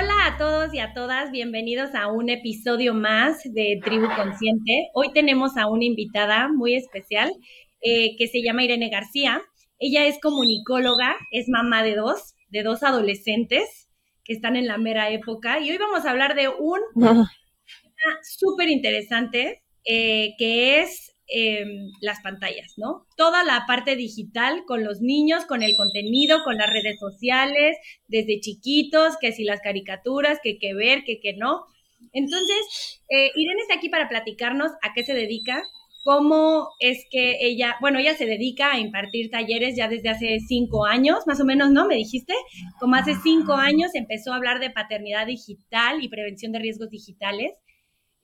Hola a todos y a todas, bienvenidos a un episodio más de Tribu Consciente. Hoy tenemos a una invitada muy especial eh, que se llama Irene García. Ella es comunicóloga, es mamá de dos, de dos adolescentes que están en la mera época y hoy vamos a hablar de un tema súper interesante eh, que es em, las pantallas, ¿no? Toda la parte digital con los niños, con el contenido, con las redes sociales, desde chiquitos, que si las caricaturas, que qué ver, que qué no. Entonces, eh, Irene está aquí para platicarnos a qué se dedica, cómo es que ella, bueno, ella se dedica a impartir talleres ya desde hace cinco años, más o menos, ¿no? Me dijiste, como hace cinco años empezó a hablar de paternidad digital y prevención de riesgos digitales.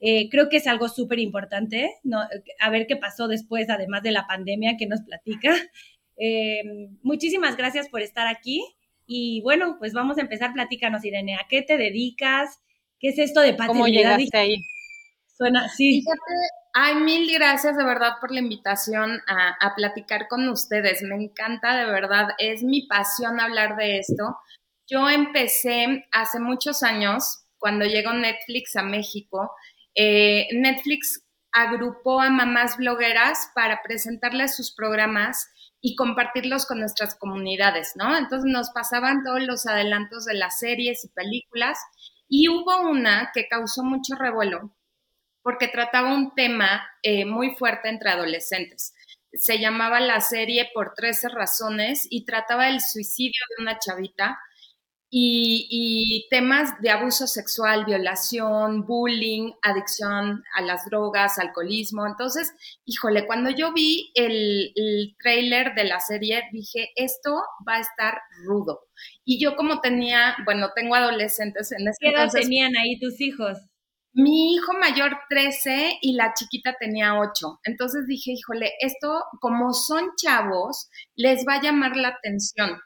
Eh, creo que es algo súper importante, ¿no? A ver qué pasó después, además de la pandemia, que nos platica. Eh, muchísimas gracias por estar aquí. Y bueno, pues vamos a empezar. Platícanos, Irene, ¿a qué te dedicas? ¿Qué es esto de paternidad digital? ahí? Suena, sí. Fíjate, ay, mil gracias de verdad por la invitación a, a platicar con ustedes. Me encanta, de verdad, es mi pasión hablar de esto. Yo empecé hace muchos años, cuando llegó Netflix a México, eh, Netflix agrupó a mamás blogueras para presentarles sus programas y compartirlos con nuestras comunidades, ¿no? Entonces nos pasaban todos los adelantos de las series y películas y hubo una que causó mucho revuelo porque trataba un tema eh, muy fuerte entre adolescentes. Se llamaba la serie Por 13 razones y trataba el suicidio de una chavita y, temas de abuso sexual, violación, bullying, adicción a las drogas, alcoholismo. Entonces, híjole, cuando yo vi el, el trailer de la serie, dije, esto va a estar rudo. Y yo como tenía, bueno, tengo adolescentes en ese ¿Qué edad tenían ahí tus hijos? Mi hijo mayor 13 y la chiquita tenía 8. Entonces dije, híjole, esto como son chavos, les va a llamar la atención.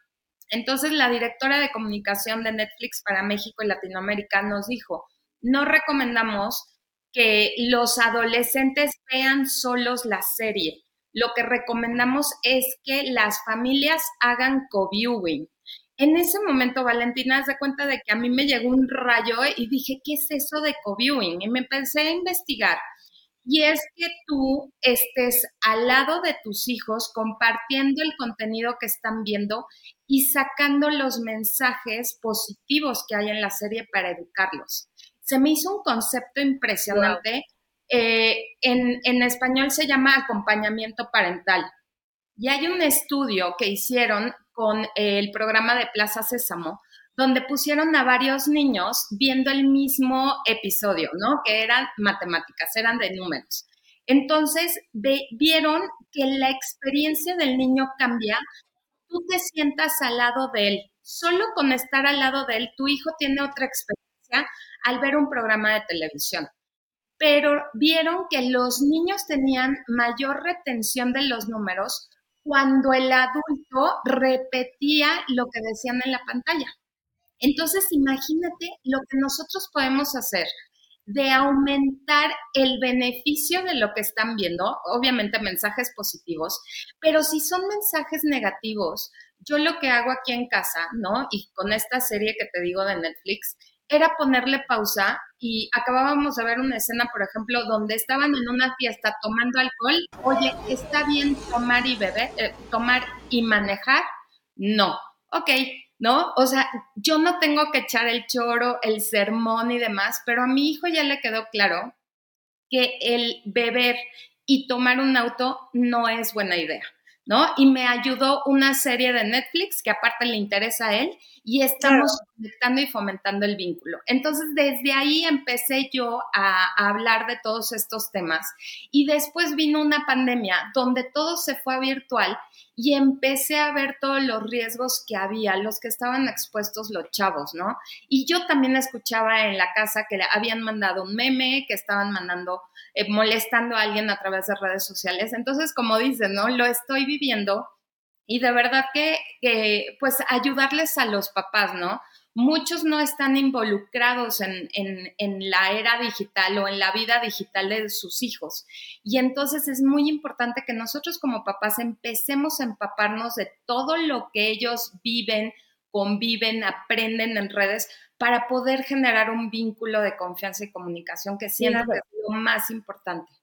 Entonces la directora de comunicación de Netflix para México y Latinoamérica nos dijo, no recomendamos que los adolescentes vean solos la serie. Lo que recomendamos es que las familias hagan co-viewing. En ese momento, Valentina, se cuenta de que a mí me llegó un rayo y dije, ¿qué es eso de co-viewing? Y me empecé a investigar y es que tú estés al lado de tus hijos compartiendo el contenido que están viendo y sacando los mensajes positivos que hay en la serie para educarlos. Se me hizo un concepto impresionante. Eh, en, en español se llama acompañamiento parental. Y hay un estudio que hicieron con el programa de Plaza Sésamo, donde pusieron a varios niños viendo el mismo episodio, ¿no? Que eran matemáticas, eran de números. Entonces, vieron que la experiencia del niño cambia, tú te sientas al lado de él. Solo con estar al lado de él, tu hijo tiene otra experiencia al ver un programa de televisión. Pero vieron que los niños tenían mayor retención de los números cuando el adulto repetía lo que decían en la pantalla. Entonces, imagínate lo que nosotros podemos hacer de aumentar el beneficio de lo que están viendo, obviamente mensajes positivos, pero si son mensajes negativos, yo lo que hago aquí en casa, ¿no? Y con esta serie que te digo de Netflix, era ponerle pausa y acabábamos de ver una escena, por ejemplo, donde estaban en una fiesta tomando alcohol. Oye, ¿está bien tomar y beber, eh, tomar y manejar? No. Ok, ¿no? O sea, yo no tengo que echar el choro, el sermón y demás, pero a mi hijo ya le quedó claro que el beber y tomar un auto no es buena idea. ¿no? Y me ayudó una serie de Netflix que aparte le interesa a él y estamos conectando y fomentando el vínculo. Entonces, desde ahí empecé yo a, a, hablar de todos estos temas y después vino una pandemia donde todo se fue a virtual y empecé a ver todos los riesgos que había, los que estaban expuestos los chavos, ¿no? Y yo también escuchaba en la casa que habían mandado un meme, que estaban mandando, eh, molestando a alguien a través de redes sociales. Entonces, como dicen, ¿no? Lo estoy viviendo y de verdad que, que pues ayudarles a los papás, ¿no? Muchos no están involucrados en, la era digital o en la vida digital de sus hijos. Y entonces es muy importante que nosotros como papás empecemos a empaparnos de todo lo que ellos viven, conviven, aprenden en redes para poder generar un vínculo de confianza y comunicación que siento que es lo más importante.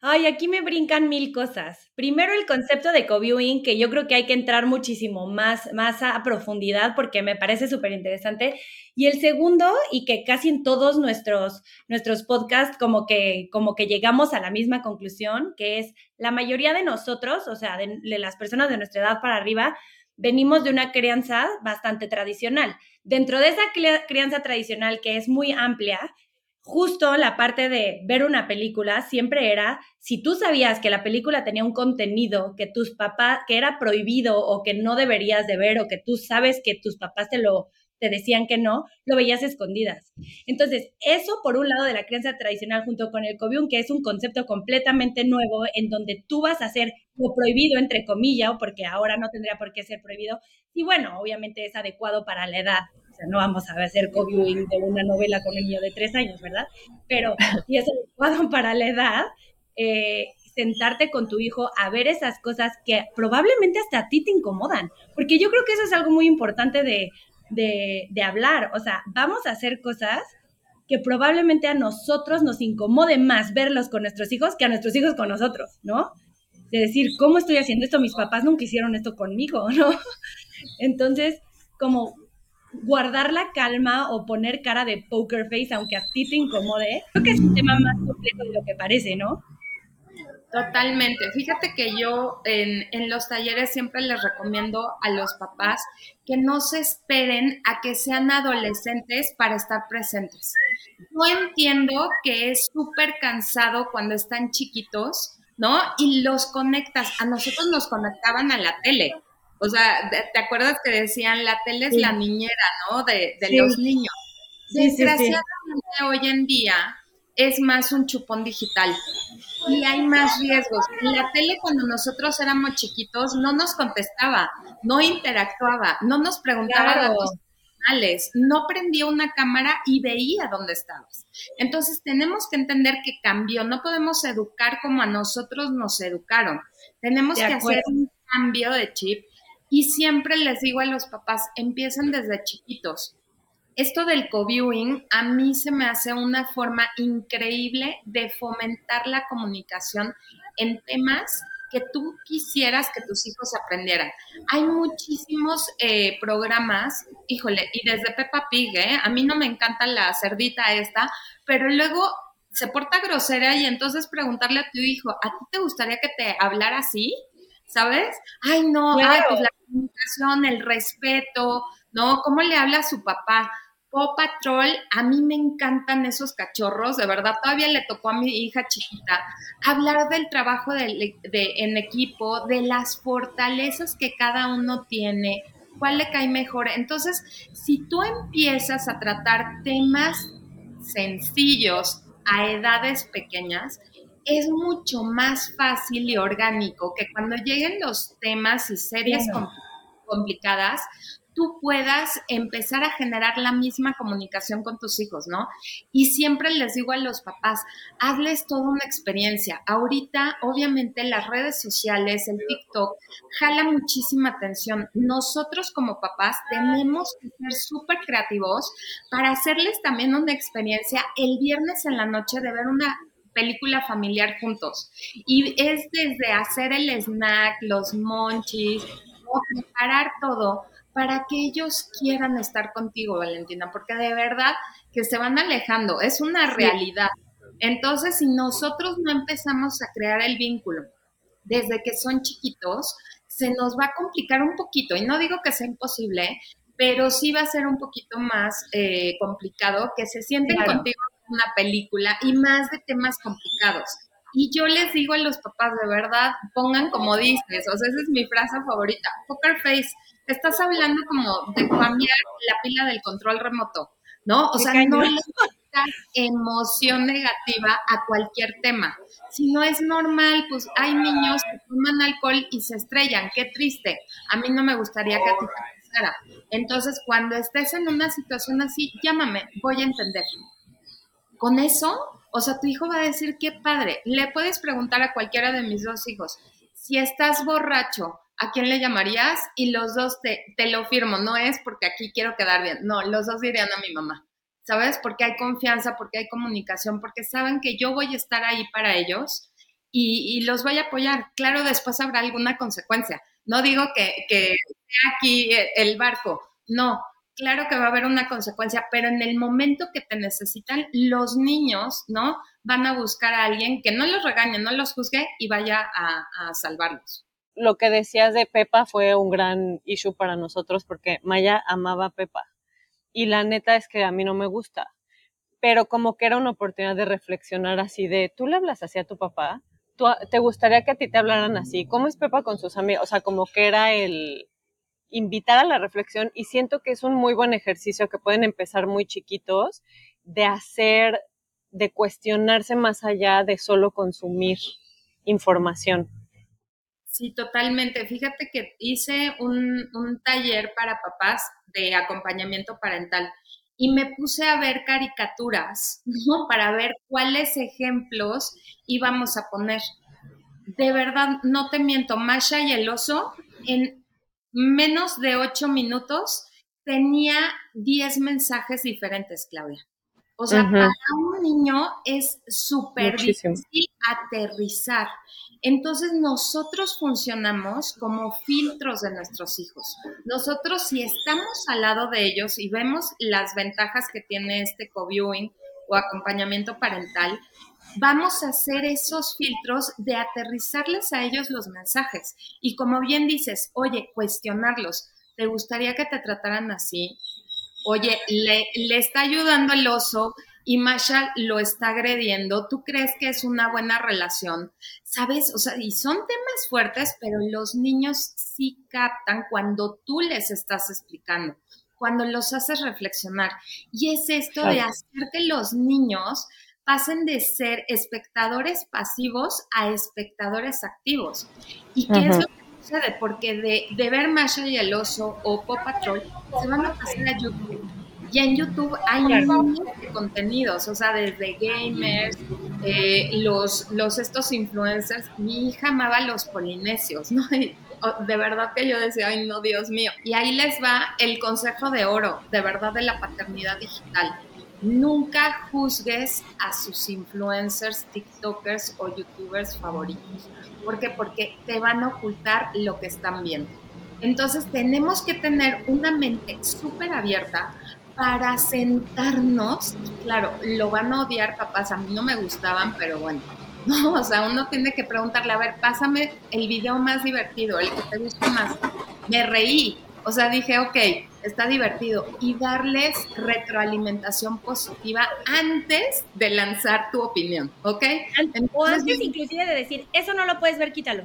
Ay, aquí me brincan mil cosas. Primero el concepto de co-viewing, que yo creo que hay que entrar muchísimo más, más a profundidad porque me parece súper interesante. Y el segundo, y que casi en todos nuestros, nuestros podcasts como que, como que llegamos a la misma conclusión, que es la mayoría de nosotros, o sea, de, de las personas de nuestra edad para arriba, venimos de una crianza bastante tradicional. Dentro de esa crianza tradicional que es muy amplia, justo la parte de ver una película siempre era, si tú sabías que la película tenía un contenido que tus papás, que era prohibido o que no deberías de ver o que tú sabes que tus papás te lo te decían que no, lo veías escondidas. Entonces, eso por un lado de la crianza tradicional junto con el cobium, que es un concepto completamente nuevo en donde tú vas a hacer lo prohibido, entre comillas, porque ahora no tendría por qué ser prohibido. Y bueno, obviamente es adecuado para la edad no vamos a hacer co-viewing de una novela con un niño de tres años, ¿verdad? Pero si es adecuado para la edad, eh, sentarte con tu hijo a ver esas cosas que probablemente hasta a ti te incomodan, porque yo creo que eso es algo muy importante de, de, de hablar, o sea, vamos a hacer cosas que probablemente a nosotros nos incomode más verlos con nuestros hijos que a nuestros hijos con nosotros, ¿no? De decir, ¿cómo estoy haciendo esto? Mis papás nunca hicieron esto conmigo, ¿no? Entonces, como guardar la calma o poner cara de poker face, aunque a ti te incomode, creo que es un tema más complejo de lo que parece, ¿no? Totalmente. Fíjate que yo en, en, los talleres siempre les recomiendo a los papás que no se esperen a que sean adolescentes para estar presentes. Yo entiendo que es súper cansado cuando están chiquitos, ¿no? Y los conectas. A nosotros nos conectaban a la tele. O sea, ¿te acuerdas que decían la tele es la niñera, ¿no? De, los niños. Desgraciadamente hoy en día es más un chupón digital y hay más riesgos. La tele cuando nosotros éramos chiquitos no nos contestaba, no interactuaba, no nos preguntaba datos personales, no prendía una cámara y veía dónde estabas. Entonces tenemos que entender que cambió, no podemos educar como a nosotros nos educaron. Tenemos que hacer un cambio de chip y siempre les digo a los papás, empiecen desde chiquitos. Esto del co-viewing a mí se me hace una forma increíble de fomentar la comunicación en temas que tú quisieras que tus hijos aprendieran. Hay muchísimos eh, programas, híjole, y desde Peppa Pig, ¿eh? a mí no me encanta la cerdita esta, pero luego se porta grosera y entonces preguntarle a tu hijo, ¿a ti te gustaría que te hablara así? ¿Sabes? Ay, no, ay, pues la comunicación, el respeto, ¿no? ¿Cómo le habla a su papá? Paw Patrol, a mí me encantan esos cachorros, de verdad, todavía le tocó a mi hija chiquita hablar del trabajo de, en equipo, de las fortalezas que cada uno tiene, cuál le cae mejor. Entonces, si tú empiezas a tratar temas sencillos a edades pequeñas, es mucho más fácil y orgánico que cuando lleguen los temas y series complicadas, tú puedas empezar a generar la misma comunicación con tus hijos, ¿no? Y siempre les digo a los papás, hazles toda una experiencia. Ahorita, obviamente, las redes sociales, el TikTok, jala muchísima atención. Nosotros como papás tenemos que ser súper creativos para hacerles también una experiencia el viernes en la noche de ver una película familiar juntos. Y es desde hacer el snack, los monchis, o preparar todo para que ellos quieran estar contigo, Valentina, porque de verdad que se van alejando, es una realidad. Entonces, si nosotros no empezamos a crear el vínculo desde que son chiquitos, se nos va a complicar un poquito. Y no digo que sea imposible, pero sí va a ser un poquito más eh, complicado que se sienten contigo una película y más de temas complicados. Y yo les digo a los papás, de verdad, pongan como dices, o sea, esa es mi frase favorita, poker face, estás hablando como de cambiar la pila del control remoto, ¿no? O sea, no le emoción negativa a cualquier tema. Si no es normal, pues hay niños que toman alcohol y se estrellan, qué triste. A mí no me gustaría que a ti te pasara. Entonces, cuando estés en una situación así, llámame, voy a entender. Con eso, o sea, tu hijo va a decir, qué padre. Le puedes preguntar a cualquiera de mis dos hijos, si estás borracho, ¿a quién le llamarías? Y los dos te, te lo firmo, no es porque aquí quiero quedar bien, no, los dos dirían a mi mamá. ¿Sabes? Porque hay confianza, porque hay comunicación, porque saben que yo voy a estar ahí para ellos y, los voy a apoyar. Claro, después habrá alguna consecuencia. No digo que, que aquí el barco, no, claro que va a haber una consecuencia, pero en el momento que te necesitan, los niños, ¿no? Van a buscar a alguien que no los regañe, no los juzgue y vaya a, a salvarlos. Lo que decías de Pepa fue un gran issue para nosotros porque Maya amaba a Pepa. Y la neta es que a mí no me gusta. Pero como que era una oportunidad de reflexionar así de, ¿tú le hablas así a tu papá? ¿Te gustaría que a ti te hablaran así? ¿Cómo es Pepa con sus amigos? O sea, como que era el, invitar a la reflexión y siento que es un muy buen ejercicio que pueden empezar muy chiquitos de hacer, de cuestionarse más allá de solo consumir información. Sí, totalmente. Fíjate que hice un, un taller para papás de acompañamiento parental y me puse a ver caricaturas, ¿no? Para ver cuáles ejemplos íbamos a poner. De verdad, no te miento, Masha y el oso en menos de ocho minutos tenía diez mensajes diferentes, Claudia. O sea, para un niño es súper difícil aterrizar. Entonces nosotros funcionamos como filtros de nuestros hijos. Nosotros si estamos al lado de ellos y vemos las ventajas que tiene este co-viewing o acompañamiento parental, vamos a hacer esos filtros de aterrizarles a ellos los mensajes. Y como bien dices, oye, cuestionarlos. ¿Te gustaría que te trataran así? Oye, le, le está ayudando el oso y Masha lo está agrediendo. ¿Tú crees que es una buena relación? ¿Sabes? O sea, y son temas fuertes, pero los niños sí captan cuando tú les estás explicando cuando los haces reflexionar. Y es esto de hacer que los niños pasen de ser espectadores pasivos a espectadores activos. ¿Y qué es lo que sucede? Porque de, ver Masha y el oso o Pop Patrol, se van a pasar a YouTube. Y en YouTube hay miles de contenidos, o sea, desde gamers, eh, los, los estos influencers. Mi hija amaba los polinesios, ¿no? de verdad que yo decía, ay no, Dios mío. Y ahí les va el consejo de oro, de verdad, de la paternidad digital Nunca juzgues a sus influencers, TikTokers o YouTubers favoritos. ¿Por qué? Porque te van a ocultar lo que están viendo. Entonces tenemos que tener una mente súper abierta para sentarnos. Claro, lo van a odiar papás, a mí no me gustaban, pero bueno. No, o sea, uno tiene que preguntarle, a ver, pásame el video más divertido, el que te gusta más. Me reí, o sea, dije, ok, está divertido. Y darles retroalimentación positiva antes de lanzar tu opinión, ¿ok? o antes inclusive de decir, eso no lo puedes ver, quítalo.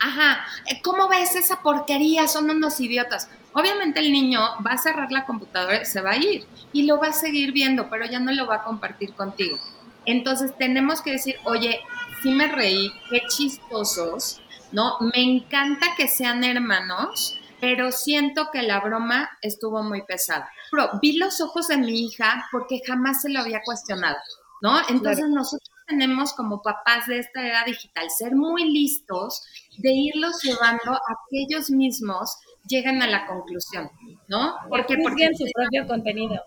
Ajá, eh, ¿cómo ves esa porquería? Son unos idiotas. Obviamente el niño va a cerrar la computadora, se va a ir y lo va a seguir viendo, pero ya no lo va a compartir contigo. Entonces tenemos que decir, oye, sí me reí, qué chistosos, ¿no? Me encanta que sean hermanos, pero siento que la broma estuvo muy pesada. Pero vi los ojos de mi hija porque jamás se lo había cuestionado, ¿no? Entonces nosotros tenemos como papás de esta era digital ser muy listos de irlos llevando a que ellos mismos lleguen a la conclusión, ¿no? Porque porque su propio contenido.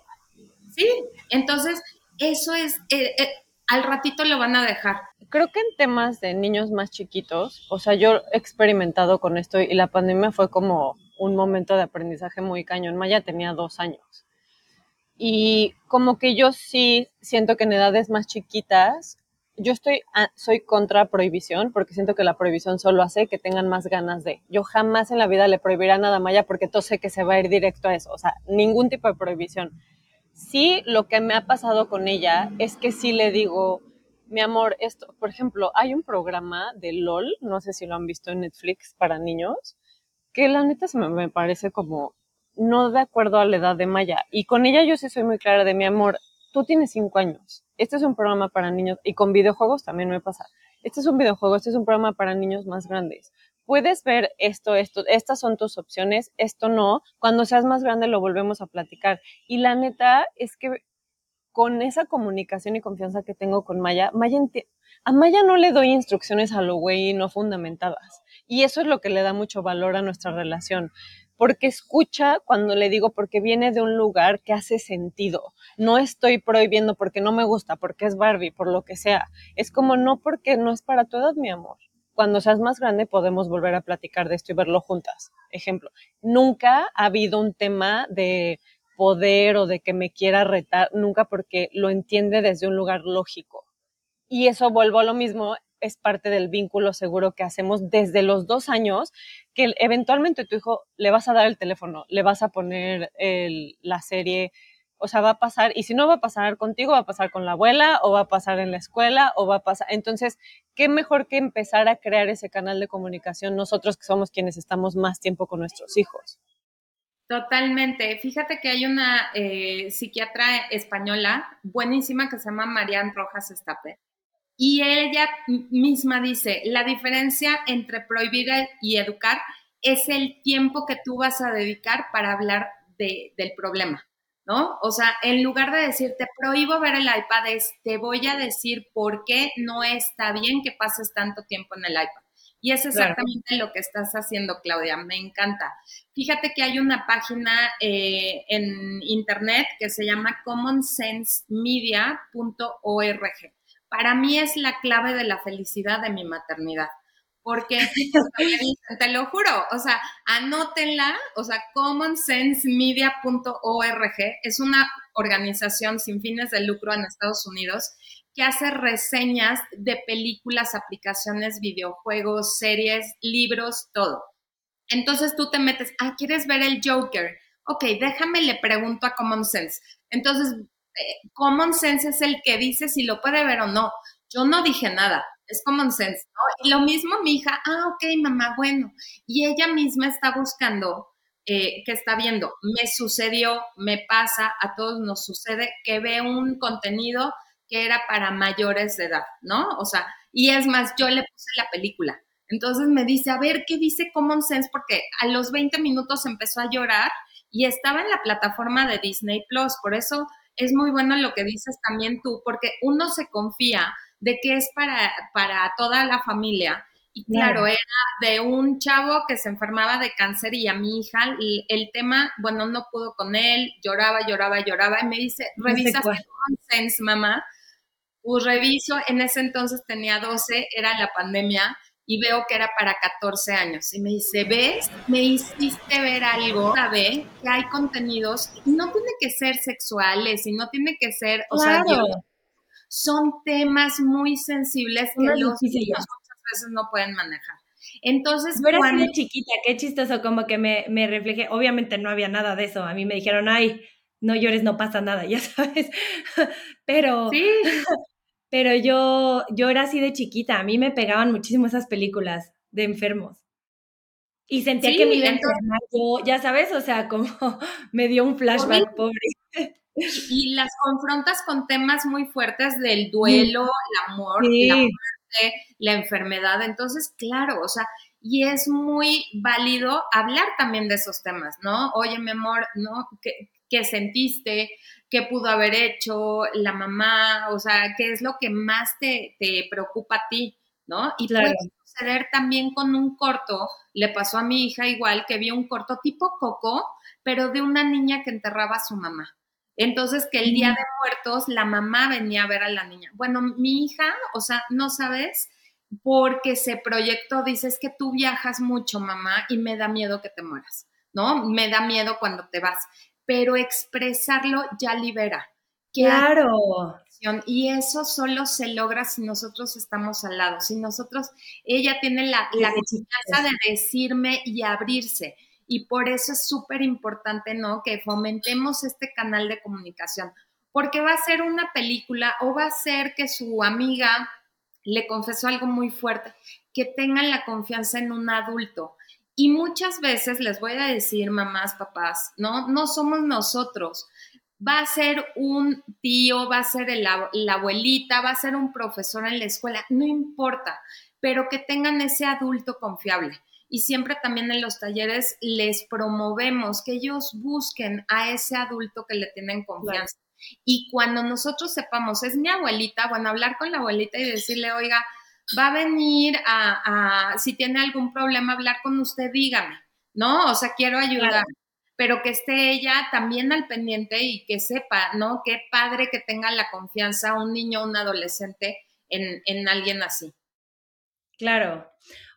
Sí, entonces eso es eh, eh, al ratito lo van a dejar. Creo que en temas de niños más chiquitos, o sea, yo he experimentado con esto y la pandemia fue como un momento de aprendizaje muy cañón. Maya tenía dos años. Y como que yo sí siento que en edades más chiquitas, yo estoy, soy contra prohibición porque siento que la prohibición solo hace que tengan más ganas de. Yo jamás en la vida le prohibirá nada a Maya porque entonces sé que se va a ir directo a eso. O sea, ningún tipo de prohibición. Sí, lo que me ha pasado con ella es que sí le digo, mi amor, esto, por ejemplo, hay un programa de LOL, no sé si lo han visto en Netflix para niños, que la neta se me, parece como no de acuerdo a la edad de Maya. Y con ella yo sí soy muy clara de mi amor, tú tienes cinco años, este es un programa para niños y con videojuegos también me pasa. Este es un videojuego, este es un programa para niños más grandes. Puedes ver esto, esto, estas son tus opciones, esto no. Cuando seas más grande lo volvemos a platicar. Y la neta es que con esa comunicación y confianza que tengo con Maya, Maya a Maya no le doy instrucciones a lo güey no fundamentadas Y eso es lo que le da mucho valor a nuestra relación, porque escucha cuando le digo porque viene de un lugar que hace sentido. No estoy prohibiendo porque no me gusta, porque es Barbie, por lo que sea. Es como no porque no es para tu edad, mi amor. Cuando seas más grande podemos volver a platicar de esto y verlo juntas. Ejemplo, nunca ha habido un tema de poder o de que me quiera retar, nunca porque lo entiende desde un lugar lógico. Y eso vuelvo a lo mismo, es parte del vínculo seguro que hacemos desde los dos años, que eventualmente tu hijo le vas a dar el teléfono, le vas a poner la serie, o sea, va a pasar, y si no va a pasar contigo, va a pasar con la abuela, o va a pasar en la escuela, o va a pasar. Entonces, ¿qué mejor que empezar a crear ese canal de comunicación nosotros que somos quienes estamos más tiempo con nuestros hijos? Totalmente. Fíjate que hay una eh, psiquiatra española buenísima que se llama Marian Rojas Estape y ella misma dice, la diferencia entre prohibir y educar es el tiempo que tú vas a dedicar para hablar del problema, ¿no? O sea, en lugar de decirte prohíbo ver el iPad, es te voy a decir por qué no está bien que pases tanto tiempo en el iPad. Y es exactamente lo que estás haciendo, Claudia. Me encanta. Fíjate que hay una página eh, en internet que se llama commonsensemedia.org para mí es la clave de la felicidad de mi maternidad. Porque, te lo juro, o sea, anótenla, o sea, commonsensemedia.org es una organización sin fines de lucro en Estados Unidos que hace reseñas de películas, aplicaciones, videojuegos, series, libros, todo. Entonces tú te metes, ah, ¿quieres ver el Joker? Ok, déjame, le pregunto a Common Sense. Entonces eh, common sense es el que dice si lo puede ver o no. Yo no dije nada, es common sense, ¿no? Y lo mismo mi hija, ah, ok, mamá, bueno. Y ella misma está buscando, eh, que está viendo, me sucedió, me pasa, a todos nos sucede, que ve un contenido que era para mayores de edad, ¿no? O sea, y es más, yo le puse la película. Entonces me dice, a ver, ¿qué dice Common Sense? Porque a los 20 minutos empezó a llorar y estaba en la plataforma de Disney Plus. Por eso es muy bueno lo que dices también tú, porque uno se confía de que es para, para toda la familia. Y claro, era de un chavo que se enfermaba de cáncer y a mi hija y el tema, bueno, no pudo con él, lloraba, lloraba, lloraba y me dice, revisa Sense, mamá. Pues reviso, en ese entonces tenía 12, era la pandemia y veo que era para 14 años. Y me dice, ¿ves? Me hiciste ver algo, ¿sabe? Que hay contenidos, y no tiene que ser sexuales, y no tiene que ser, o sea, son temas muy sensibles que los niños muchas veces no pueden manejar. Entonces, Yo era cuando... así de chiquita, qué chistoso, como que me, me refleje. Obviamente no había nada de eso. A mí me dijeron, ay, no llores, no pasa nada, ya sabes. Pero, sí. Pero yo, yo era así de chiquita, a mí me pegaban muchísimo esas películas de enfermos. Y sentía que me iba a enfermar yo, ya sabes, o sea, como me dio un flashback, pobre. Y las confrontas con temas muy fuertes del duelo, el amor, la muerte, la enfermedad. Entonces, claro, o sea, y es muy válido hablar también de esos temas, ¿no? Oye, mi amor, ¿no? ¿Qué, qué sentiste? Qué pudo haber hecho la mamá, o sea, qué es lo que más te, preocupa a ti, ¿no? Y puede suceder también con un corto, le pasó a mi hija igual, que vio un corto tipo Coco, pero de una niña que enterraba a su mamá. Entonces, que el día de muertos la mamá venía a ver a la niña. Bueno, mi hija, o sea, no sabes, porque se proyectó, dices que tú viajas mucho, mamá, y me da miedo que te mueras, ¿no? Me da miedo cuando te vas pero expresarlo ya libera. Claro. Y eso solo se logra si nosotros estamos al lado, si nosotros, ella tiene la, la confianza de decirme y abrirse. Y por eso es súper importante, ¿no? Que fomentemos este canal de comunicación, porque va a ser una película o va a ser que su amiga le confesó algo muy fuerte, que tengan la confianza en un adulto y muchas veces les voy a decir, mamás, papás, no, no somos nosotros. Va a ser un tío, va a ser la abuelita, va a ser un profesor en la escuela, no importa, pero que tengan ese adulto confiable. Y siempre también en los talleres les promovemos que ellos busquen a ese adulto que le tienen confianza. Y cuando nosotros sepamos, es mi abuelita, bueno, hablar con la abuelita y decirle, oiga, va a venir a, si tiene algún problema, hablar con usted, dígame, ¿no? O sea, quiero ayudar. Pero que esté ella también al pendiente y que sepa, ¿no? Qué padre que tenga la confianza un niño o un adolescente en, en alguien así. Claro.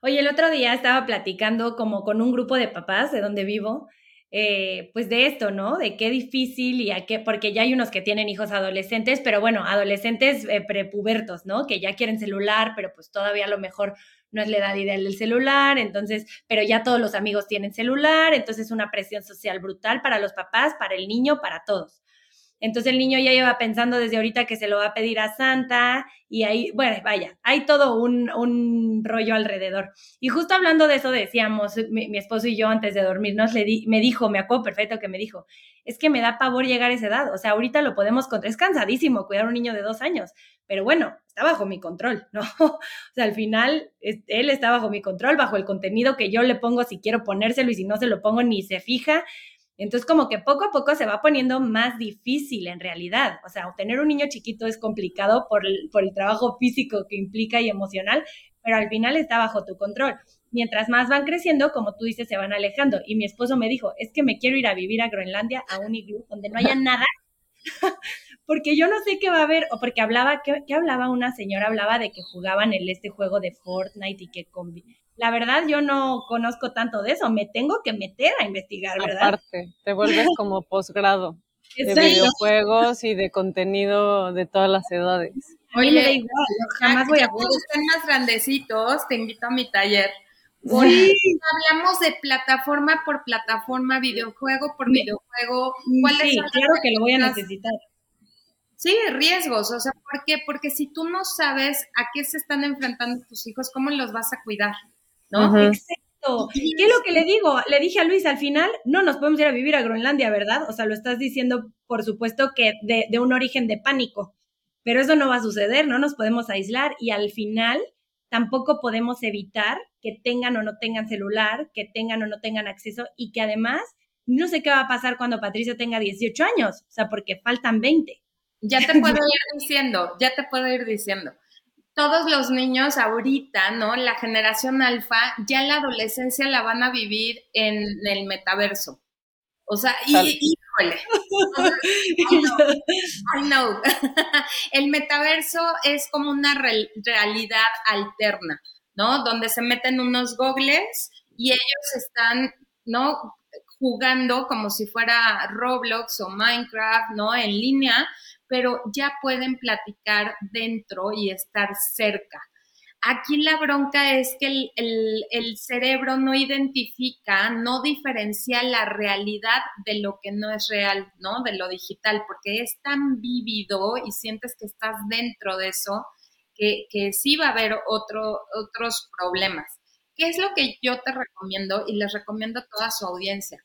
Oye, el otro día estaba platicando como con un grupo de papás de donde vivo eh, pues de esto, ¿no? De qué difícil y a qué, porque ya hay unos que tienen hijos adolescentes, pero bueno, adolescentes eh, prepubertos, ¿no? Que ya quieren celular, pero pues todavía a lo mejor no es la edad ideal del celular, entonces, pero ya todos los amigos tienen celular, entonces una presión social brutal para los papás, para el niño, para todos. Entonces el niño ya lleva pensando desde ahorita que se lo va a pedir a Santa y ahí, bueno, vaya, hay todo un, un rollo alrededor. Y justo hablando de eso decíamos, mi, esposo y yo antes de dormirnos, le di, me dijo, me acuerdo perfecto que me dijo, es que me da pavor llegar a esa edad, o sea, ahorita lo podemos controlar, es cansadísimo cuidar a un niño de dos años, pero bueno, está bajo mi control, ¿no? O sea, al final él está bajo mi control, bajo el contenido que yo le pongo si quiero ponérselo y si no se lo pongo ni se fija. Entonces, como que poco a poco se va poniendo más difícil en realidad. O sea, tener un niño chiquito es complicado por el, por el trabajo físico que implica y emocional, pero al final está bajo tu control. Mientras más van creciendo, como tú dices, se van alejando. Y mi esposo me dijo, es que me quiero ir a vivir a Groenlandia, a un iglú, donde no haya nada, porque yo no sé qué va a haber, o porque hablaba, ¿qué, hablaba una señora? Hablaba de que jugaban el, este juego de Fortnite y que la verdad yo no conozco tanto de eso, me tengo que meter a investigar, ¿verdad? Aparte, te vuelves como posgrado de videojuegos y de contenido de todas las edades. Oye, me da igual, jamás voy a Cuando estén más grandecitos, te invito a mi taller. Sí. Hablamos de plataforma por plataforma, videojuego por videojuego. sí, claro que lo voy a necesitar. Sí, riesgos, o sea, ¿por qué? Porque si tú no sabes a qué se están enfrentando tus hijos, ¿cómo los vas a cuidar? ¿No? Exacto. ¿Qué es lo que le digo? Le dije a Luis, al final no nos podemos ir a vivir a Groenlandia, ¿verdad? O sea, lo estás diciendo, por supuesto, que de, de un origen de pánico, pero eso no va a suceder, no nos podemos aislar y al final tampoco podemos evitar que tengan o no tengan celular, que tengan o no tengan acceso y que además no sé qué va a pasar cuando Patricia tenga 18 años, o sea, porque faltan 20. Ya te puedo ir diciendo, ya te puedo ir diciendo todos los niños ahorita, ¿no? La generación alfa, ya la adolescencia la van a vivir en el metaverso. O sea, y, híjole. I know. el metaverso es como una realidad alterna, ¿no? Donde se meten unos gogles y ellos están, ¿no? Jugando como si fuera Roblox o Minecraft, ¿no? En línea, pero ya pueden platicar dentro y estar cerca. Aquí la bronca es que el, cerebro no identifica, no diferencia la realidad de lo que no es real, ¿no? De lo digital, porque es tan vívido y sientes que estás dentro de eso que, sí va a haber otro, otros problemas. ¿Qué es lo que yo te recomiendo y les recomiendo a toda su audiencia?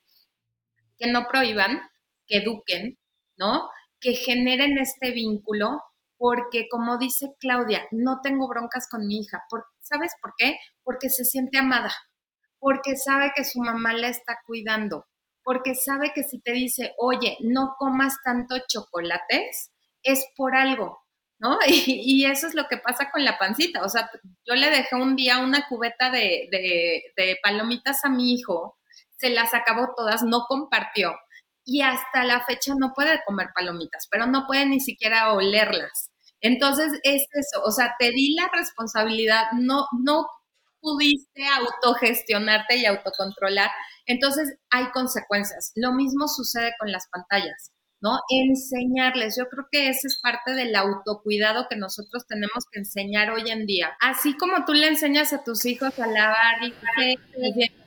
Que no prohíban, que eduquen, ¿no? Que generen este vínculo, porque como dice Claudia, no tengo broncas con mi hija. ¿Sabes por qué? Porque se siente amada, porque sabe que su mamá la está cuidando, porque sabe que si te dice, oye, no comas tanto chocolates, es por algo, ¿no? Y, eso es lo que pasa con la pancita. O sea, yo le dejé un día una cubeta de, de palomitas a mi hijo, se las acabó todas, no compartió y hasta la fecha no puede comer palomitas, pero no puede ni siquiera olerlas. Entonces es eso, o sea, te di la responsabilidad, no, no pudiste autogestionarte y autocontrolar, entonces hay consecuencias. Lo mismo sucede con las pantallas. ¿no? Enseñarles. Yo creo que ese es parte del autocuidado que nosotros tenemos que enseñar hoy en día. Así como tú le enseñas a tus hijos a lavar y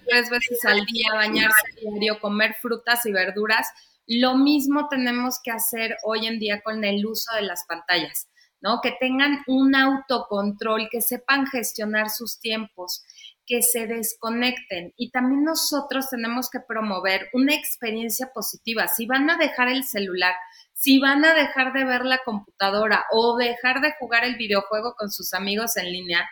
tres veces al día, bañarse diario, comer frutas y verduras, lo mismo tenemos que hacer hoy en día con el uso de las pantallas, ¿no? Que tengan un autocontrol, que sepan gestionar sus tiempos, que se desconecten. Y también nosotros tenemos que promover una experiencia positiva. Si van a dejar el celular, si van a dejar de ver la computadora o dejar de jugar el videojuego con sus amigos en línea,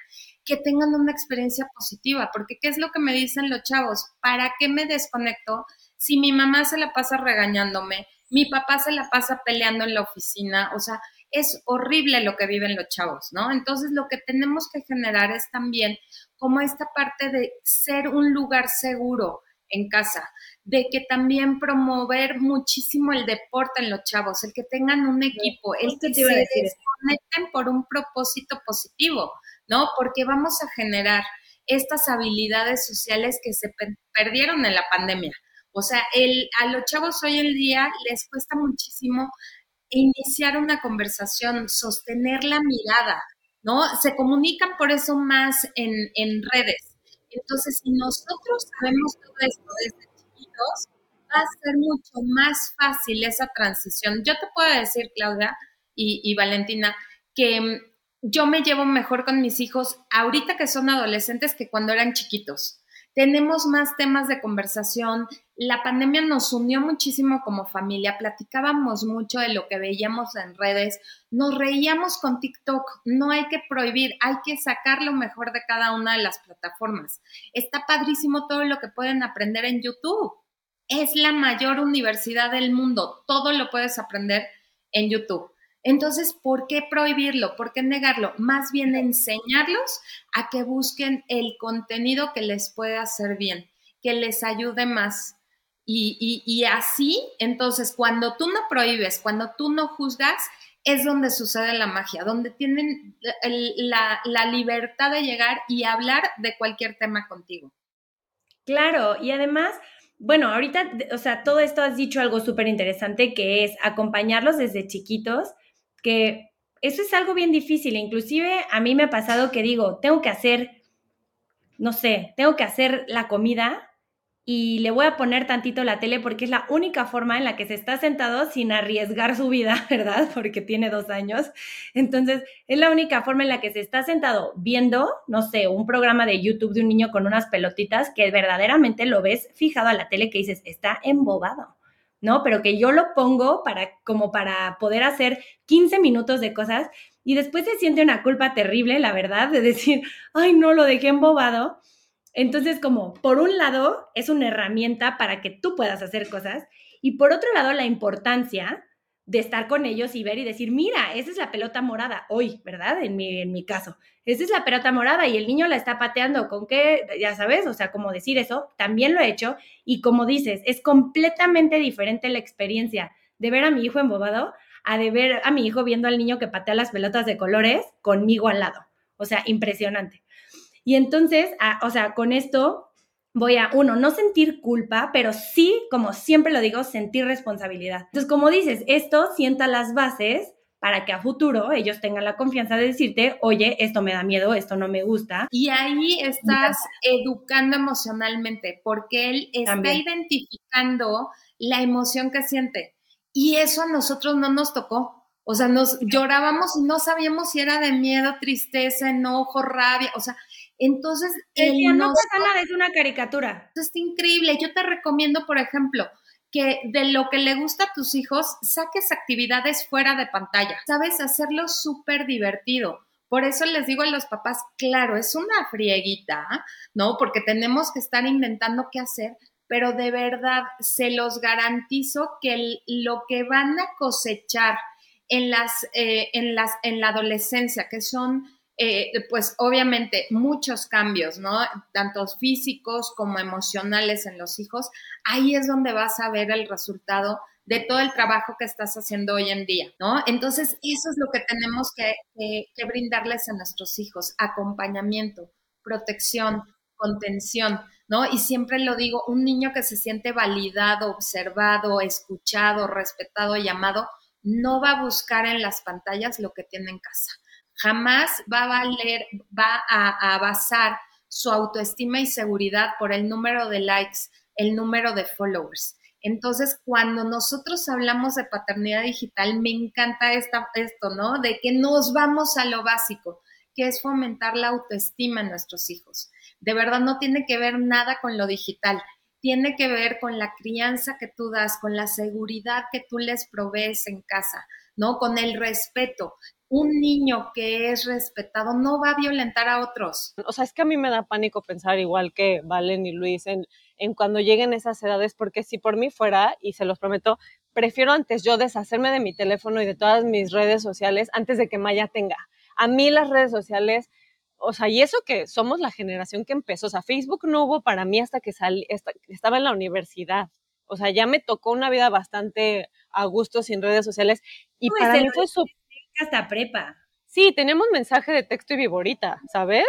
que tengan una experiencia positiva, porque ¿qué es lo que me dicen los chavos? ¿Para qué me desconecto si mi mamá se la pasa regañándome, mi papá se la pasa peleando en la oficina? O sea, es horrible lo que viven los chavos, ¿no? Entonces lo que tenemos que generar es también como esta parte de ser un lugar seguro en casa, de que también promover muchísimo el deporte en los chavos, el que tengan un equipo, el que se desconecten por un propósito positivo, ¿no? Porque vamos a generar estas habilidades sociales que se perdieron en la pandemia. O sea, el, a los chavos hoy en día les cuesta muchísimo iniciar una conversación, sostener la mirada, ¿no? Se comunican por eso más en, en redes. Entonces, si nosotros sabemos todo esto desde chiquitos, va a ser mucho más fácil esa transición. Yo te puedo decir, Claudia y, y Valentina, que mm, yo me llevo mejor con mis hijos ahorita que son adolescentes que cuando eran chiquitos tenemos más temas de conversación. La pandemia nos unió muchísimo como familia, platicábamos mucho de lo que veíamos en redes, nos reíamos con TikTok, no hay que prohibir, hay que sacar lo mejor de cada una de las plataformas. Está padrísimo todo lo que pueden aprender en YouTube. Es la mayor universidad del mundo, todo lo puedes aprender en YouTube. Entonces, ¿por qué prohibirlo? ¿Por qué negarlo? Más bien enseñarlos a que busquen el contenido que les pueda hacer bien, que les ayude más. Y, así, entonces, cuando tú no prohíbes, cuando tú no juzgas, es donde sucede la magia, donde tienen la, la libertad de llegar y hablar de cualquier tema contigo. Claro, y además, bueno, ahorita, o sea, todo esto has dicho algo súper interesante que es acompañarlos desde chiquitos que eso es algo bien difícil. Inclusive a mí me ha pasado que digo, tengo que hacer, no sé, tengo que hacer la comida y le voy a poner tantito la tele porque es la única forma en la que se está sentado sin arriesgar su vida, ¿verdad? Porque tiene dos años. Entonces, es la única forma en la que se está sentado viendo, no sé, un programa de YouTube de un niño con unas pelotitas que verdaderamente lo ves fijado a la tele que dices, está embobado. ¿No? Pero que yo lo pongo para, como para poder hacer 15 minutos de cosas y después se siente una culpa terrible, la verdad, de decir, ay, no, lo dejé embobado. Entonces, como por un lado, es una herramienta para que tú puedas hacer cosas y por otro lado, la importancia de estar con ellos y ver y decir, mira, esa es la pelota morada hoy, ¿verdad? En mi, en mi caso, esa es la pelota morada y el niño la está pateando, ¿con qué? Ya sabes, o sea, como decir eso, también lo he hecho y como dices, es completamente diferente la experiencia de ver a mi hijo embobado a de ver a mi hijo viendo al niño que patea las pelotas de colores conmigo al lado. O sea, impresionante. Y entonces, o sea, con esto voy a, uno, no sentir culpa, pero sí, como siempre lo digo, sentir responsabilidad. Entonces, como dices, esto sienta las bases para que a futuro ellos tengan la confianza de decirte, oye, esto me da miedo, esto no me gusta. Y ahí estás educando emocionalmente, porque él está identificando la emoción que siente. Y eso a nosotros no nos tocó. O sea, nos llorábamos y no sabíamos si era de miedo, tristeza, enojo, rabia. O sea, entonces, el no pasa nada, es una caricatura. Es increíble. Yo te recomiendo, por ejemplo, que de lo que le gusta a tus hijos, saques actividades fuera de pantalla. Sabes, hacerlo súper divertido. Por eso les digo a los papás, claro, es una frieguita, ¿no? Porque tenemos que estar inventando qué hacer, pero de verdad se los garantizo que lo que van a cosechar en las, eh, en las, en la adolescencia, que son eh, pues obviamente muchos cambios, ¿no? Tanto físicos como emocionales en los hijos, ahí es donde vas a ver el resultado de todo el trabajo que estás haciendo hoy en día, ¿no? Entonces, eso es lo que tenemos que, brindarles a nuestros hijos, acompañamiento, protección, contención, ¿no? Y siempre lo digo, un niño que se siente validado, observado, escuchado, respetado y amado, no va a buscar en las pantallas lo que tiene en casa jamás va a valer, va a, basar su autoestima y seguridad por el número de likes, el número de followers. Entonces, cuando nosotros hablamos de paternidad digital, me encanta esta, esto, ¿no? De que nos vamos a lo básico, que es fomentar la autoestima en nuestros hijos. De verdad, no tiene que ver nada con lo digital, tiene que ver con la crianza que tú das, con la seguridad que tú les provees en casa, ¿no? Con el respeto un niño que es respetado no va a violentar a otros. O sea, es que a mí me da pánico pensar igual que Valen y Luis en, en cuando lleguen esas edades, porque si por mí fuera, y se los prometo, prefiero antes yo deshacerme de mi teléfono y de todas mis redes sociales antes de que Maya tenga. A mí las redes sociales, o sea, y eso que somos la generación que empezó, o sea, Facebook no hubo para mí hasta que salí, estaba en la universidad. O sea, ya me tocó una vida bastante a gusto sin redes sociales y para mí fue su... hasta prepa. Sí, tenemos mensaje de texto y viborita, ¿sabes?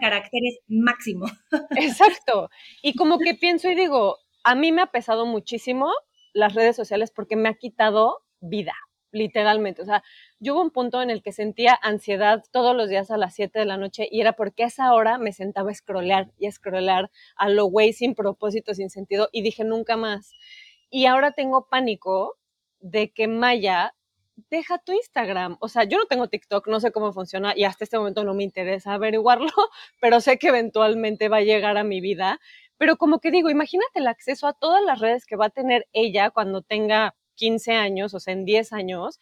Caracteres máximo. Exacto. Y como que pienso y digo, a mí me ha pesado muchísimo las redes sociales porque me ha quitado vida, literalmente. O sea, yo hubo un punto en el que sentía ansiedad todos los días a las 7 de la noche y era porque a esa hora me sentaba a scrollear y a scrollear a lo güey sin propósito, sin sentido y dije nunca más. Y ahora tengo pánico de que Maya deja tu Instagram. O sea, yo no tengo TikTok, no sé cómo funciona y hasta este momento no me interesa averiguarlo, pero sé que eventualmente va a llegar a mi vida. Pero como que digo, imagínate el acceso a todas las redes que va a tener ella cuando tenga 15 años, o sea, en 10 años,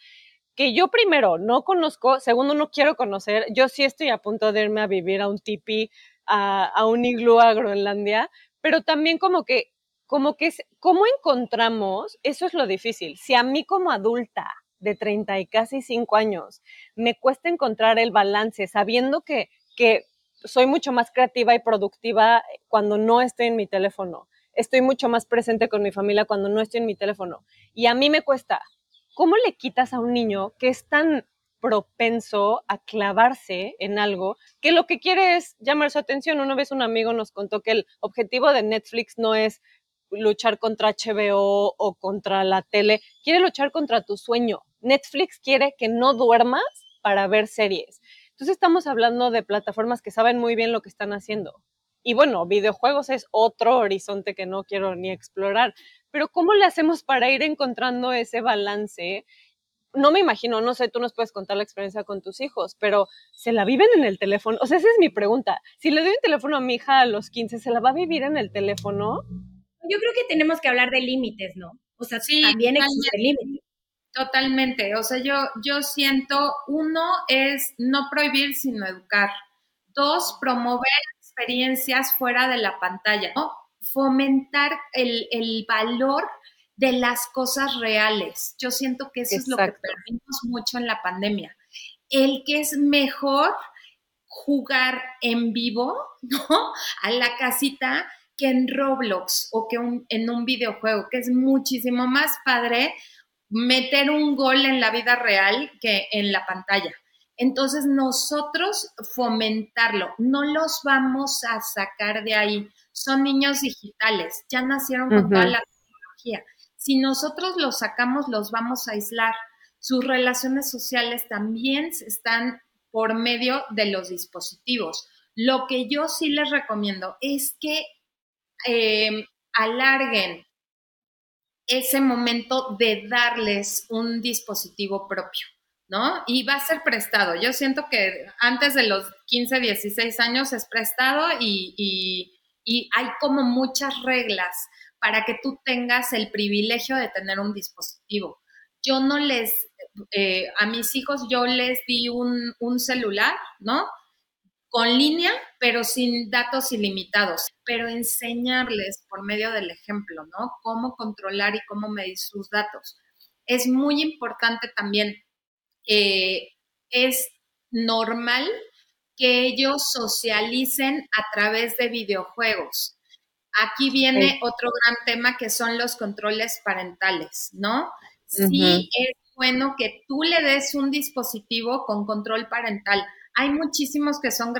que yo primero no conozco, segundo no quiero conocer, yo sí estoy a punto de irme a vivir a un tipi, a, un iglú a Groenlandia, pero también como que, como que, ¿cómo encontramos? Eso es lo difícil. Si a mí como adulta de 30 y casi 5 años, me cuesta encontrar el balance, sabiendo que, que soy mucho más creativa y productiva cuando no estoy en mi teléfono. Estoy mucho más presente con mi familia cuando no estoy en mi teléfono. Y a mí me cuesta. ¿Cómo le quitas a un niño que es tan propenso a clavarse en algo que lo que quiere es llamar su atención? Una vez un amigo nos contó que el objetivo de Netflix no es luchar contra HBO o contra la tele, quiere luchar contra tu sueño. Netflix quiere que no duermas para ver series. Entonces estamos hablando de plataformas que saben muy bien lo que están haciendo. Y bueno, videojuegos es otro horizonte que no quiero ni explorar. Pero ¿cómo le hacemos para ir encontrando ese balance? No me imagino, no sé, tú nos puedes contar la experiencia con tus hijos, pero ¿se la viven en el teléfono? O sea, esa es mi pregunta. Si le doy un teléfono a mi hija a los 15, ¿se la va a vivir en el teléfono? Yo creo que tenemos que hablar de límites, ¿no? O sea, sí, también existe límites. Totalmente. O sea, yo, yo siento, uno es no prohibir, sino educar. Dos, promover experiencias fuera de la pantalla, ¿no? Fomentar el, el valor de las cosas reales. Yo siento que eso es lo que perdimos mucho en la pandemia. El que es mejor jugar en vivo, ¿no? A la casita que en Roblox o que en un videojuego, que es muchísimo más padre meter un gol en la vida real que en la pantalla. Entonces nosotros fomentarlo, no los vamos a sacar de ahí. Son niños digitales, ya nacieron con toda la tecnología. Si nosotros los sacamos, los vamos a aislar. Sus relaciones sociales también están por medio de los dispositivos. Lo que yo sí les recomiendo es que eh, alarguen ese momento de darles un dispositivo propio, ¿no? Y va a ser prestado. Yo siento que antes de los 15, 16 años es prestado y, hay como muchas reglas para que tú tengas el privilegio de tener un dispositivo. Yo no les, eh, a mis hijos yo les di un, un celular, ¿no? Con línea, pero sin datos ilimitados, pero enseñarles por medio del ejemplo, ¿no? Cómo controlar y cómo medir sus datos. Es muy importante también, eh, es normal que ellos socialicen a través de videojuegos. Aquí viene otro gran tema que son los controles parentales, ¿no? Sí es bueno que tú le des un dispositivo con control parental hay muchísimos que son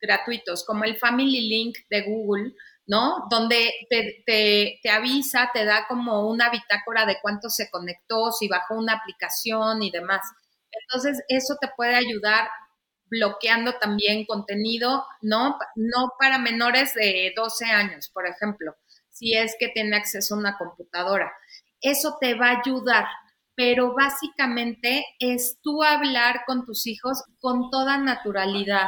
gratuitos, como el Family Link de Google, ¿no? Donde te, avisa, te da como una bitácora de cuánto se conectó, si bajó una aplicación y demás. Entonces, eso te puede ayudar bloqueando también contenido, ¿no? No para menores de 12 años, por ejemplo, si es que tiene acceso a una computadora. Eso te va a ayudar pero básicamente es tú hablar con tus hijos con toda naturalidad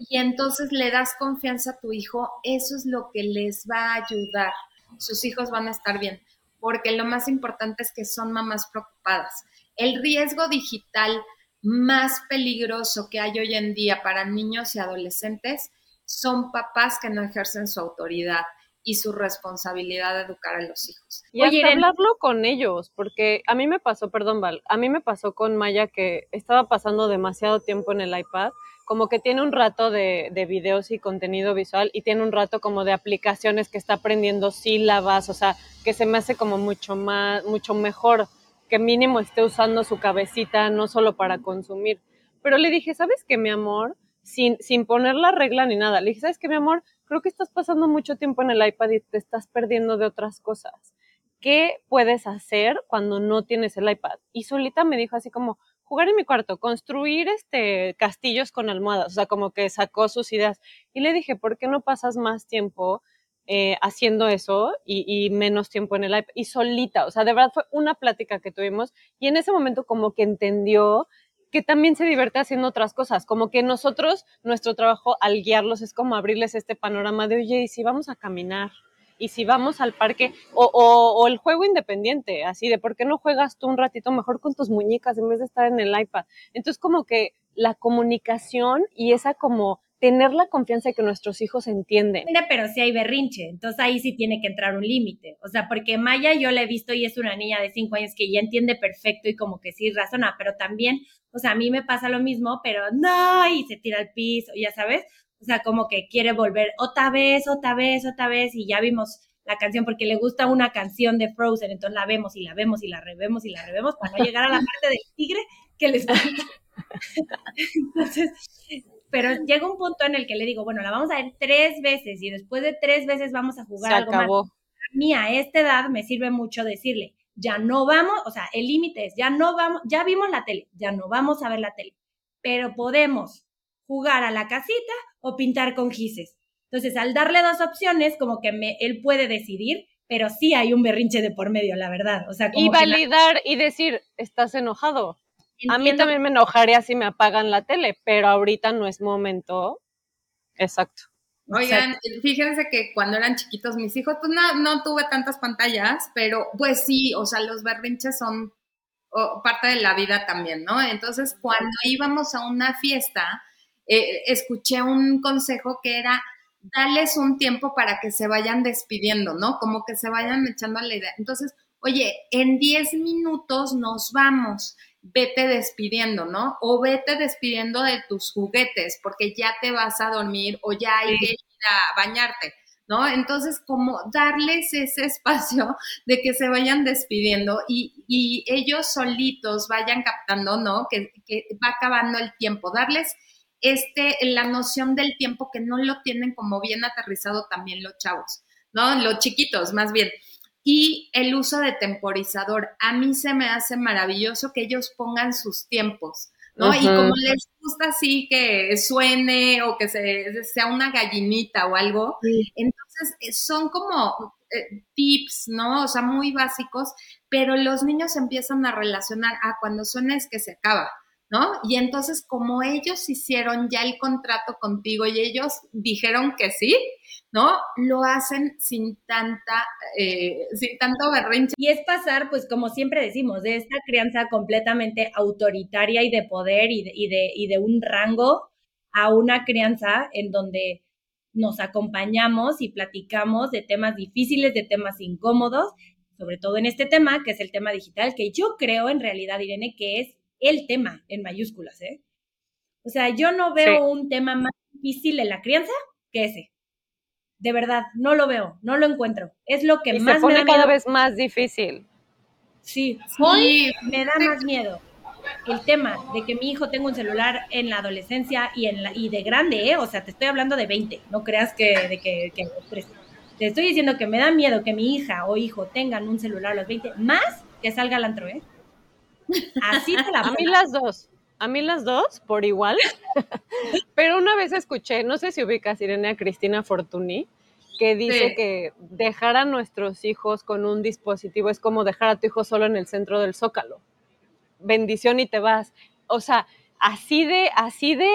y entonces le das confianza a tu hijo, eso es lo que les va a ayudar. Sus hijos van a estar bien, porque lo más importante es que son mamás preocupadas. El riesgo digital más peligroso que hay hoy en día para niños y adolescentes son papás que no ejercen su autoridad. Y su responsabilidad de educar a los hijos. Y hasta hablarlo con ellos, porque a mí me pasó, perdón Val, a mí me pasó con Maya que estaba pasando demasiado tiempo en el iPad, como que tiene un rato de, de videos y contenido visual y tiene un rato como de aplicaciones que está aprendiendo sílabas, o sea, que se me hace como mucho más, mucho mejor que mínimo esté usando su cabecita, no solo para consumir. Pero le dije, ¿sabes qué, mi amor? Sin, sin poner la regla ni nada. Le dije, ¿sabes qué, mi amor? creo que estás pasando mucho tiempo en el iPad y te estás perdiendo de otras cosas. ¿Qué puedes hacer cuando no tienes el iPad? Y solita me dijo así como, jugar en mi cuarto, construir este castillos con almohadas, o sea, como que sacó sus ideas. Y le dije, ¿por qué no pasas más tiempo eh, haciendo eso y, y, menos tiempo en el iPad? Y solita, o sea, de verdad fue una plática que tuvimos y en ese momento como que entendió que también se divierte haciendo otras cosas, como que nosotros, nuestro trabajo al guiarlos es como abrirles este panorama de, oye, ¿y si vamos a caminar? ¿Y si vamos al parque? O, o, el juego independiente, así de, ¿por qué no juegas tú un ratito mejor con tus muñecas en vez de estar en el iPad? Entonces, como que la comunicación y esa como tener la confianza de que nuestros hijos entienden. Pero si hay berrinche, entonces ahí sí tiene que entrar un límite. O sea, porque Maya yo la he visto y es una niña de cinco años que ya entiende perfecto y como que sí razona, pero también, o sea, a mí me pasa lo mismo, pero no, y se tira al piso, ya sabes. O sea, como que quiere volver otra vez, otra vez, otra vez, y ya vimos la canción porque le gusta una canción de Frozen, entonces la vemos y la vemos y la revemos y la revemos para no llegar a la parte del tigre que les gusta. Entonces, pero llega un punto en el que le digo, bueno, la vamos a ver tres veces y después de tres veces vamos a jugar algo más. A mí a esta edad me sirve mucho decirle, ya no vamos, o sea, el límite es, ya no vamos, ya vimos la tele, ya no vamos a ver la tele, pero podemos jugar a la casita o pintar con gises. Entonces, al darle dos opciones, como que me, él puede decidir, pero sí hay un berrinche de por medio, la verdad. O sea, y validar y decir, ¿estás enojado? A mí también me enojaría si me apagan la tele, pero ahorita no es momento. Exacto. Oigan, fíjense que cuando eran chiquitos mis hijos, pues no, no tuve tantas pantallas, pero pues sí, o sea, los berrinches son parte de la vida también, ¿no? Entonces, cuando íbamos a una fiesta, eh, escuché un consejo que era darles un tiempo para que se vayan despidiendo, ¿no? Como que se vayan echando a la idea. Entonces, oye, en 10 minutos nos vamos vete despidiendo, ¿no? O vete despidiendo de tus juguetes porque ya te vas a dormir o ya hay que ir a bañarte, ¿no? Entonces, como darles ese espacio de que se vayan despidiendo y, ellos solitos vayan captando, ¿no? Que, que va acabando el tiempo, darles este, la noción del tiempo que no lo tienen como bien aterrizado también los chavos, ¿no? Los chiquitos, más bien y el uso de temporizador. A mí se me hace maravilloso que ellos pongan sus tiempos, ¿no? Y como les gusta así que suene o que se, sea una gallinita o algo, entonces eh, son como eh, tips, ¿no? O sea, muy básicos, pero los niños empiezan a relacionar, ah, cuando suena es que se acaba. ¿no? Y entonces, como ellos hicieron ya el contrato contigo y ellos dijeron que sí, ¿no? Lo hacen sin tanta, eh, sin tanto berrinche. Y es pasar, pues como siempre decimos, de esta crianza completamente autoritaria y de poder y de, y de, y de un rango a una crianza en donde nos acompañamos y platicamos de temas difíciles, de temas incómodos, sobre todo en este tema, que es el tema digital, que yo creo en realidad, Irene, que es el tema en mayúsculas, ¿eh? O sea, yo no veo un tema más difícil en la crianza que ese. De verdad, no lo veo, no lo encuentro. Es lo que más se pone cada vez más difícil. Sí, hoy me da más miedo el tema de que mi hijo tenga un celular en la adolescencia y en la y de grande, ¿eh? O sea, te estoy hablando de 20, no creas que de que, que Te estoy diciendo que me da miedo que mi hija o hijo tengan un celular a los 20, más que salga al antro, ¿eh? Así te la A mí las dos. A mí las dos, por igual. Pero una vez escuché, no sé si ubicas Irene a Cristina Fortuny, que dice que dejar a nuestros hijos con un dispositivo es como dejar a tu hijo solo en el centro del zócalo. Bendición y te vas. O sea, así de, así de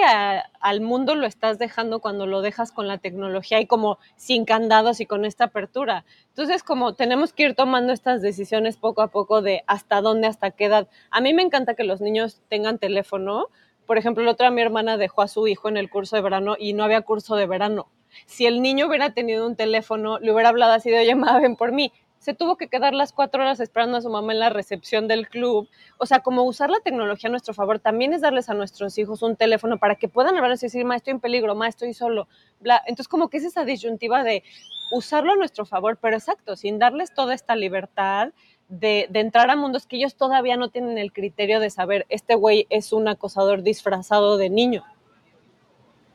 al mundo lo estás dejando cuando lo dejas con la tecnología y como sin candados y con esta apertura. Entonces, como tenemos que ir tomando estas decisiones poco a poco de hasta dónde, hasta qué edad. A mí me encanta que los niños tengan teléfono. Por ejemplo, la otra mi hermana dejó a su hijo en el curso de verano y no había curso de verano. Si el niño hubiera tenido un teléfono, le hubiera hablado así de, oye, mamá, ven por mí. Se tuvo que quedar las cuatro horas esperando a su mamá en la recepción del club. O sea, como usar la tecnología a nuestro favor, también es darles a nuestros hijos un teléfono para que puedan hablar y decir, ma, estoy en peligro, ma, estoy solo. Bla. Entonces, como que es esa disyuntiva de usarlo a nuestro favor, pero exacto, sin darles toda esta libertad de, de, entrar a mundos que ellos todavía no tienen el criterio de saber, este güey es un acosador disfrazado de niño.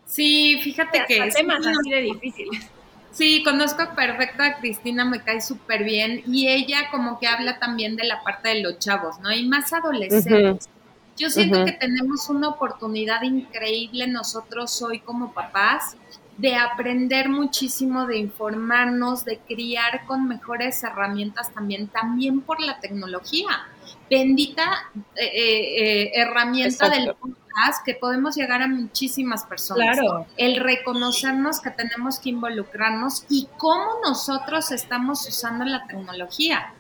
Sí, fíjate que es temas así de difíciles. Sí, conozco perfecto a Cristina, me cae súper bien y ella como que habla también de la parte de los chavos, ¿no? Y más adolescentes. Yo siento que tenemos una oportunidad increíble nosotros hoy como papás de aprender muchísimo, de informarnos, de criar con mejores herramientas también, también por la tecnología. Bendita eh, eh, eh, herramienta del podcast que podemos llegar a muchísimas personas. Claro. El reconocernos que tenemos que involucrarnos y cómo nosotros estamos usando la tecnología.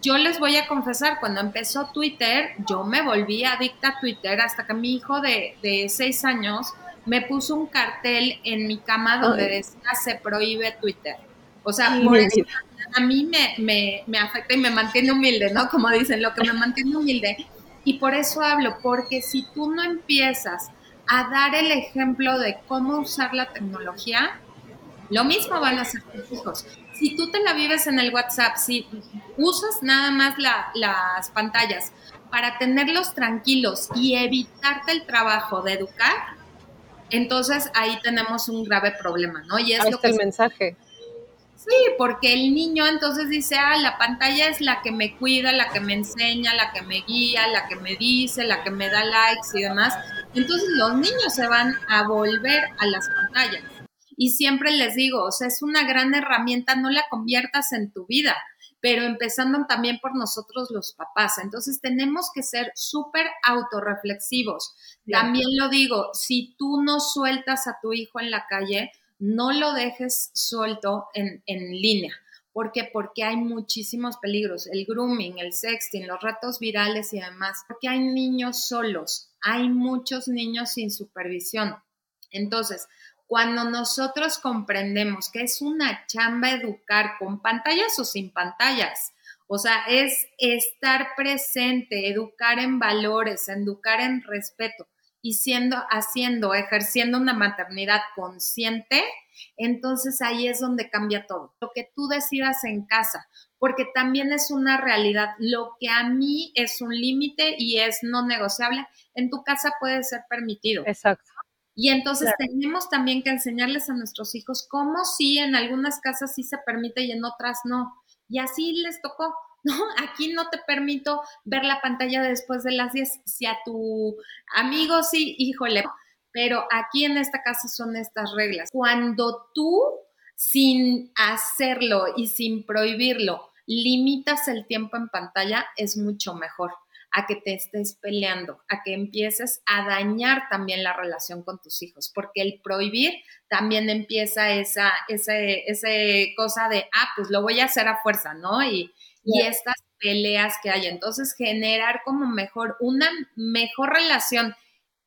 Yo les voy a confesar, cuando empezó Twitter, yo me volví adicta a Twitter hasta que mi hijo de, de seis años me puso un cartel en mi cama donde decía se prohíbe Twitter. O sea, por eso a mí me, me, afecta y me mantiene humilde, ¿no? Como dicen, lo que me mantiene humilde. Y por eso hablo, porque si tú no empiezas a dar el ejemplo de cómo usar la tecnología, lo mismo van a hacer tus hijos. Si tú te la vives en el WhatsApp, si usas nada más las pantallas para tenerlos tranquilos y evitarte el trabajo de educar, entonces ahí tenemos un grave problema, ¿no? Y es ahí lo está que el mensaje. Sí, porque el niño entonces dice, ah, la pantalla es la que me cuida, la que me enseña, la que me guía, la que me dice, la que me da likes y demás. Entonces los niños se van a volver a las pantallas. Y siempre les digo, o sea, es una gran herramienta, no la conviertas en tu vida pero empezando también por nosotros los papás. Entonces tenemos que ser súper autorreflexivos. También lo digo, si tú no sueltas a tu hijo en la calle, no lo dejes suelto en, en línea. ¿Por qué? Porque hay muchísimos peligros, el grooming, el sexting, los retos virales y demás, porque hay niños solos, hay muchos niños sin supervisión. Entonces, cuando nosotros comprendemos que es una chamba educar con pantallas o sin pantallas, o sea, es estar presente, educar en valores, educar en respeto y siendo, haciendo, ejerciendo una maternidad consciente, entonces ahí es donde cambia todo. Lo que tú decidas en casa, porque también es una realidad. Lo que a mí es un límite y es no negociable, en tu casa puede ser permitido. Exacto. Y entonces tenemos también que enseñarles a nuestros hijos cómo sí en algunas casas sí se permite y en otras no. Y así les tocó. ¿No? Aquí no te permito ver la pantalla después de las 10. Si a tu amigo sí, híjole, pero aquí en esta casa son estas reglas. Cuando tú, sin hacerlo y sin prohibirlo, limitas el tiempo en pantalla, es mucho mejor a que te estés peleando, a que empieces a dañar también la relación con tus hijos, porque el prohibir también empieza esa, ese, ese cosa de, ah, pues lo voy a hacer a fuerza, ¿no? Y, y estas peleas que hay. Entonces, generar como mejor, una mejor relación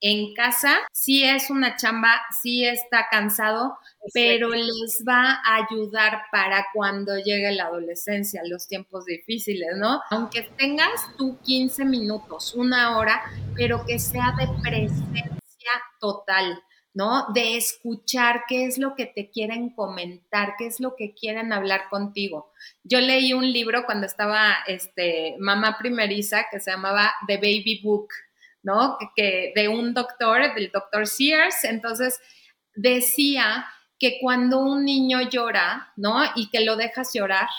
en casa, sí es una chamba, sí está cansado, pero les va a ayudar para cuando llegue la adolescencia, los tiempos difíciles, ¿no? Aunque tengas tú 15 minutos, una hora, pero que sea de presencia total. ¿No? De escuchar qué es lo que te quieren comentar, qué es lo que quieren hablar contigo. Yo leí un libro cuando estaba este, mamá primeriza que se llamaba The Baby Book, ¿no? Que, de un doctor, del doctor Sears, entonces decía que cuando un niño llora, ¿no? Y que lo dejas llorar,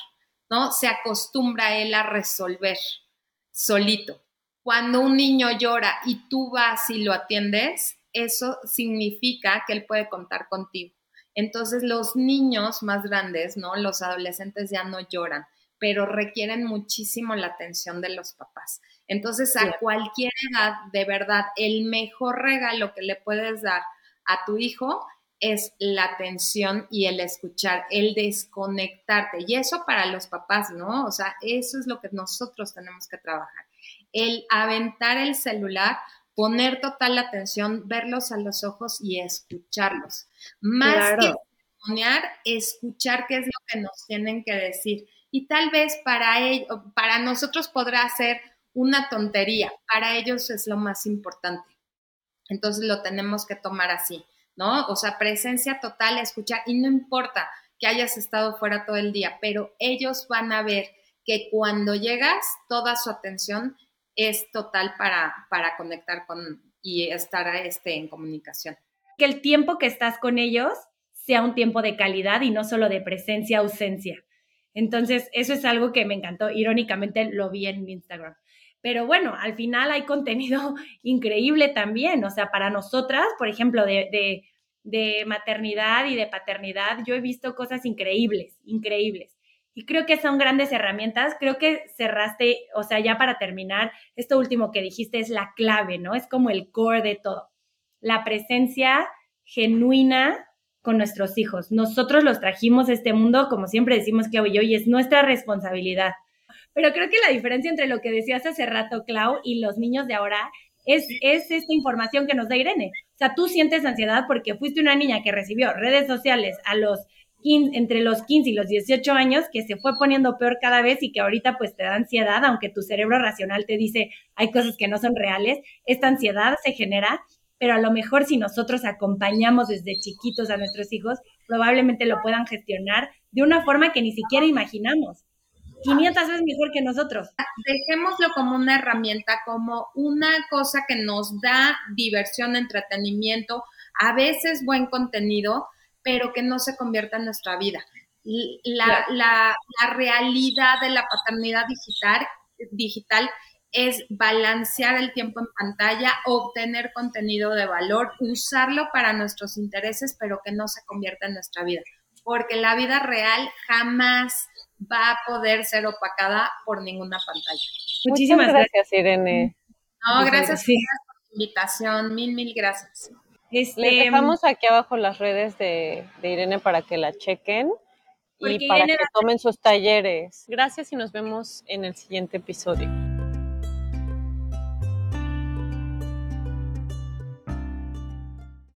¿no? Se acostumbra él a resolver solito. Cuando un niño llora y tú vas y lo atiendes, eso significa que él puede contar contigo. Entonces los niños más grandes, ¿no? Los adolescentes ya no lloran, pero requieren muchísimo la atención de los papás. Entonces, a cualquier edad, de verdad, el mejor regalo que le puedes dar a tu hijo es la atención y el escuchar, el desconectarte. Y eso para los papás, ¿no? O sea, eso es lo que nosotros tenemos que trabajar. El aventar el celular, poner total atención, verlos a los ojos y escucharlos. Más que testimoniar, escuchar qué es lo que nos tienen que decir. Y tal vez para, ellos, para nosotros podrá ser una tontería, para ellos es lo más importante. Entonces lo tenemos que tomar así, ¿no? O sea, presencia total, escuchar, y no importa que hayas estado fuera todo el día, pero ellos van a ver que cuando llegas, toda su atención es total para, para conectar con y estar este, en comunicación. Que el tiempo que estás con ellos sea un tiempo de calidad y no solo de presencia, ausencia. Entonces, eso es algo que me encantó. Irónicamente lo vi en Instagram. Pero bueno, al final hay contenido increíble también. O sea, para nosotras, por ejemplo, de, de maternidad y de paternidad, yo he visto cosas increíbles, increíbles. Y creo que son grandes herramientas. Creo que cerraste, o sea, ya para terminar, esto último que dijiste es la clave, ¿no? Es como el core de todo. La presencia genuina con nuestros hijos. Nosotros los trajimos a este mundo, como siempre decimos, Clau y yo, y es nuestra responsabilidad. Pero creo que la diferencia entre lo que decías hace rato, Clau, y los niños de ahora es, es esta información que nos da Irene. O sea, tú sientes ansiedad porque fuiste una niña que recibió redes sociales a los entre los 15 y los 18 años, que se fue poniendo peor cada vez y que ahorita pues te da ansiedad, aunque tu cerebro racional te dice hay cosas que no son reales, esta ansiedad se genera, pero a lo mejor si nosotros acompañamos desde chiquitos a nuestros hijos, probablemente lo puedan gestionar de una forma que ni siquiera imaginamos. 500 veces mejor que nosotros. Dejémoslo como una herramienta, como una cosa que nos da diversión, entretenimiento, a veces buen contenido, pero que no se convierta en nuestra vida. La, la, la realidad de la paternidad digital, digital es balancear el tiempo en pantalla, obtener contenido de valor, usarlo para nuestros intereses, pero que no se convierta en nuestra vida. Porque la vida real jamás va a poder ser opacada por ninguna pantalla. Muchísimas gracias, Irene. No, gracias, por la invitación. Mil, mil gracias. Este, dejamos aquí abajo las redes de, Irene para que la chequen y para que tomen sus talleres. Gracias y nos vemos en el siguiente episodio.